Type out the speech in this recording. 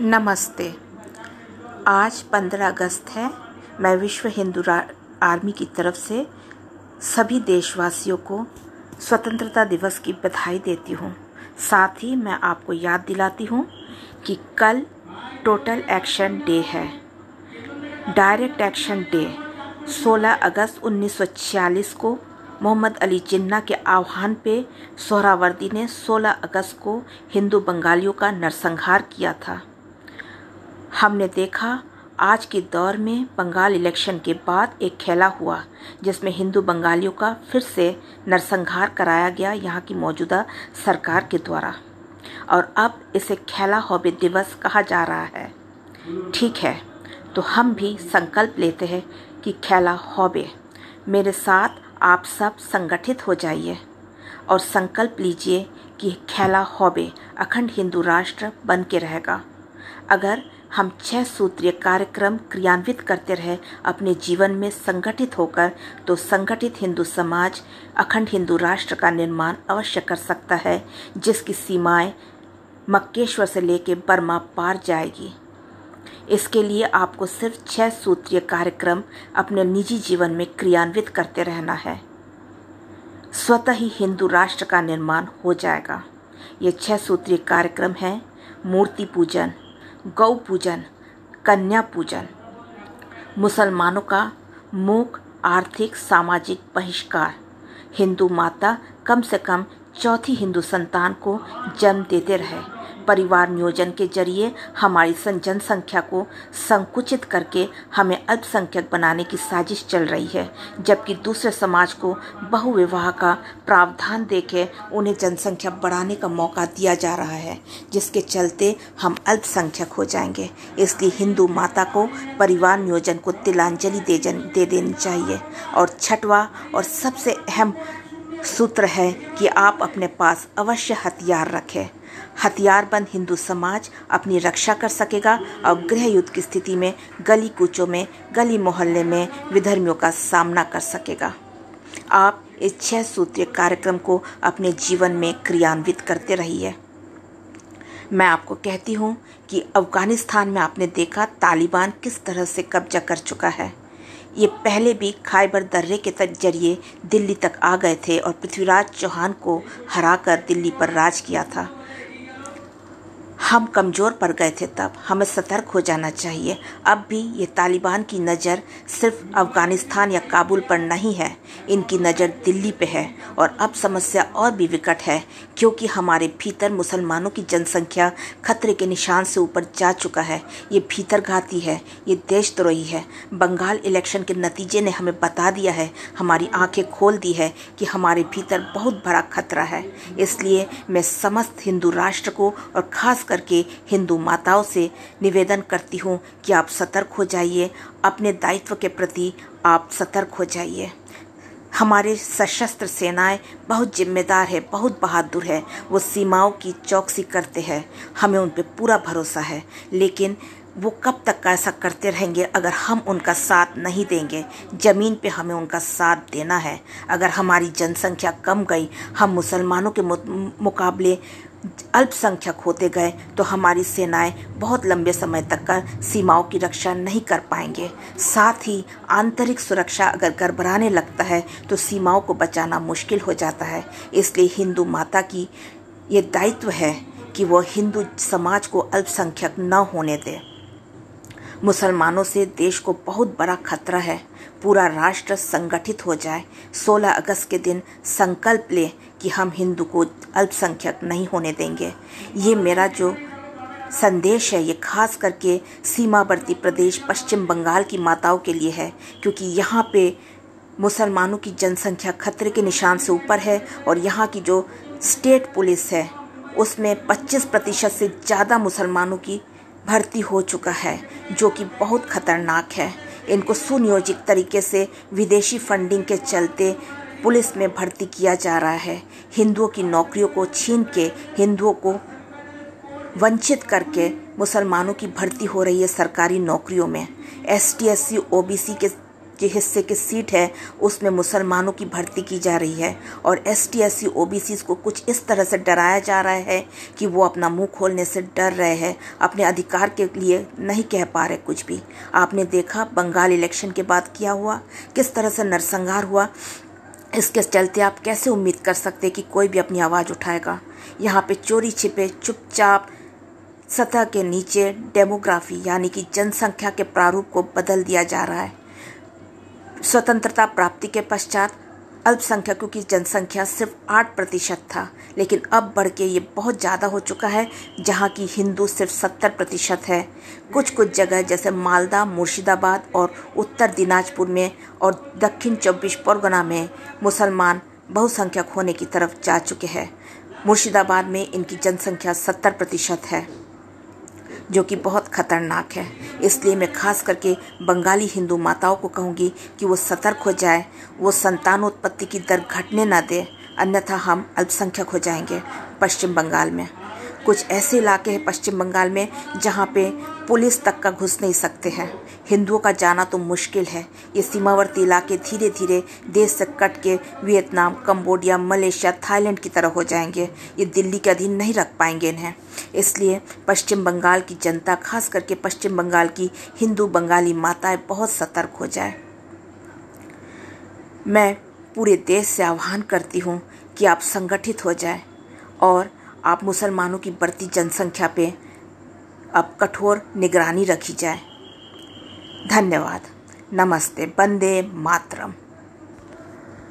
नमस्ते। आज पंद्रह अगस्त है। मैं विश्व हिंदू आर्मी की तरफ़ से सभी देशवासियों को स्वतंत्रता दिवस की बधाई देती हूँ। साथ ही मैं आपको याद दिलाती हूँ कि कल टोटल एक्शन डे है। डायरेक्ट एक्शन डे 16 अगस्त 1946 को मोहम्मद अली जिन्ना के आह्वान पे सोहरावर्दी ने 16 अगस्त को हिंदू बंगालियों का नरसंहार किया था। हमने देखा, आज के दौर में बंगाल इलेक्शन के बाद एक खेला हुआ, जिसमें हिंदू बंगालियों का फिर से नरसंहार कराया गया यहाँ की मौजूदा सरकार के द्वारा। और अब इसे खेला हॉबी दिवस कहा जा रहा है। ठीक है तो हम भी संकल्प लेते हैं कि खेला हॉबे, मेरे साथ आप सब संगठित हो जाइए। और संकल्प लीजिए कि खेला हॉबे अखंड हिंदू राष्ट्र बन के रहेगा। अगर हम छह सूत्रीय कार्यक्रम क्रियान्वित करते रहे, अपने जीवन में संगठित होकर तो संगठित हिंदू समाज, अखंड हिंदू राष्ट्र का निर्माण अवश्य कर सकता है, जिसकी सीमाएँ मक्केश्वर से लेकर बर्मा पार जाएगी। इसके लिए आपको सिर्फ़ छह सूत्रीय कार्यक्रम अपने निजी जीवन में क्रियान्वित करते रहना है। स्वतः ही हिंदू राष्ट्र का निर्माण हो जाएगा। ये छह सूत्रीय कार्यक्रम हैं, मूर्ति पूजन गौ पूजन, कन्या पूजन। मुसलमानों का मूक, आर्थिक, सामाजिक बहिष्कार। हिंदू माता कम से कम चौथी हिंदू संतान को जन्म देते रहे। परिवार नियोजन के ज़रिए हमारी जनसंख्या को संकुचित करके हमें अल्पसंख्यक बनाने की साजिश चल रही है जबकि दूसरे समाज को बहुविवाह का प्रावधान देके उन्हें जनसंख्या बढ़ाने का मौका दिया जा रहा है जिसके चलते हम अल्पसंख्यक हो जाएँगे। इसलिए हिंदू माता को परिवार नियोजन को तिलांजलि दे, दे देनी चाहिए। और छठवा और सबसे अहम सूत्र है कि आप अपने पास अवश्य हथियार रखें। हथियारबंद हिंदू समाज अपनी रक्षा कर सकेगा और गृह युद्ध की स्थिति में, गली कूचों में, गली मोहल्ले में विधर्मियों का सामना कर सकेगा। आप इस छह सूत्रीय कार्यक्रम को अपने जीवन में क्रियान्वित करते रहिए। मैं आपको कहती हूँ कि अफ़गानिस्तान में आपने देखा तालिबान किस तरह से कब्जा कर चुका है। ये पहले भी खाइबर दर्रे के ज़रिए दिल्ली तक आ गए थे और पृथ्वीराज चौहान को हराकर दिल्ली पर राज किया था। हम कमज़ोर पड़ गए थे तब। हमें सतर्क हो जाना चाहिए। अब भी ये तालिबान की नज़र सिर्फ़ अफ़गानिस्तान या काबुल पर नहीं है। इनकी नज़र दिल्ली पे है। और अब समस्या और भी विकट है, क्योंकि हमारे भीतर मुसलमानों की जनसंख्या खतरे के निशान से ऊपर जा चुका है। ये भीतर घाती है, ये देशद्रोही है। बंगाल इलेक्शन के नतीजे ने हमें बता दिया है, हमारी आँखें खोल दी है कि हमारे भीतर बहुत बड़ा खतरा है। इसलिए मैं समस्त हिंदू राष्ट्र को और ख़ास करके हिंदू माताओं से निवेदन करती हूँ कि आप सतर्क हो जाइए, अपने दायित्व के प्रति आप सतर्क हो जाइए। हमारे सशस्त्र सेनाएँ बहुत जिम्मेदार है, बहुत बहादुर है। वो सीमाओं की चौकसी करते हैं। हमें उन पर पूरा भरोसा है। लेकिन वो कब तक ऐसा करते रहेंगे अगर हम उनका साथ नहीं देंगे? ज़मीन पे हमें उनका साथ देना है। अगर हमारी जनसंख्या कम गई, हम मुसलमानों के मुकाबले अल्पसंख्यक होते गए तो हमारी सेनाएँ बहुत लंबे समय तक कर सीमाओं की रक्षा नहीं कर पाएँगे। साथ ही आंतरिक सुरक्षा अगर गड़बड़ाने लगता है तो सीमाओं को बचाना मुश्किल हो जाता है। इसलिए हिंदू माता की ये दायित्व है कि वह हिंदू समाज को अल्पसंख्यक न होने दे। मुसलमानों से देश को बहुत बड़ा खतरा है। पूरा राष्ट्र संगठित हो जाए। 16 अगस्त के दिन संकल्प ले कि हम हिंदू को अल्पसंख्यक नहीं होने देंगे। ये मेरा जो संदेश है, ये खास करके सीमावर्ती प्रदेश पश्चिम बंगाल की माताओं के लिए है, क्योंकि यहाँ पे मुसलमानों की जनसंख्या खतरे के निशान से ऊपर है और यहाँ की जो स्टेट पुलिस है, उसमें 25 प्रतिशत से ज़्यादा मुसलमानों की भर्ती हो चुका है, जो कि बहुत खतरनाक है। इनको सुनियोजित तरीके से विदेशी फंडिंग के चलते पुलिस में भर्ती किया जा रहा है। हिंदुओं की नौकरियों को छीन के, हिंदुओं को वंचित करके मुसलमानों की भर्ती हो रही है सरकारी नौकरियों में। S T S C O B C के जो हिस्से की सीट है, उसमें मुसलमानों की भर्ती की जा रही है और S T S C O B C को कुछ इस तरह से डराया जा रहा है कि वो अपना मुँह खोलने से डर रहे हैं, अपने अधिकार के लिए नहीं कह पा रहे कुछ भी। आपने देखा बंगाल इलेक्शन के बाद क्या हुआ? किस तरह से नरसंहार हुआ? इसके चलते आप कैसे उम्मीद कर सकते कि कोई भी अपनी आवाज़ उठाएगा? यहाँ पे चोरी छिपे, चुपचाप सतह के नीचे डेमोग्राफी, यानी कि जनसंख्या के प्रारूप को बदल दिया जा रहा है। स्वतंत्रता प्राप्ति के पश्चात अल्पसंख्यकों की जनसंख्या सिर्फ़ आठ प्रतिशत था, लेकिन अब बढ़ के ये बहुत ज़्यादा हो चुका है, जहाँ की हिंदू सिर्फ़ सत्तर प्रतिशत है। कुछ कुछ जगह जैसे मालदा, मुर्शिदाबाद और उत्तर दिनाजपुर में और दक्षिण चौबीस परगना में मुसलमान बहुसंख्यक होने की तरफ़ जा चुके हैं। मुर्शिदाबाद में इनकी जनसंख्या सत्तर प्रतिशत है। जो कि बहुत खतरनाक है। इसलिए मैं खास करके बंगाली हिंदू माताओं को कहूँगी कि वो सतर्क हो जाए, वो संतानोत्पत्ति की दर घटने ना दे, अन्यथा हम अल्पसंख्यक हो जाएँगे पश्चिम बंगाल में। कुछ ऐसे इलाके हैं पश्चिम बंगाल में जहाँ पे पुलिस तक का घुस नहीं सकते हैं। हिंदुओं का जाना तो मुश्किल है। ये सीमावर्ती इलाके धीरे धीरे देश से कट के वियतनाम कंबोडिया मलेशिया, थाईलैंड की तरह हो जाएँगे। ये दिल्ली के अधीन नहीं रख पाएँगे इन्हें। इसलिए पश्चिम बंगाल की जनता, खास करके पश्चिम बंगाल की हिंदू बंगाली माताएँ बहुत सतर्क हो जाए। मैं पूरे देश से आह्वान करती हूँ कि आप संगठित हो जाए और आप मुसलमानों की बढ़ती जनसंख्या पे अब कठोर निगरानी रखी जाए। धन्यवाद। नमस्ते। बंदे मातरम।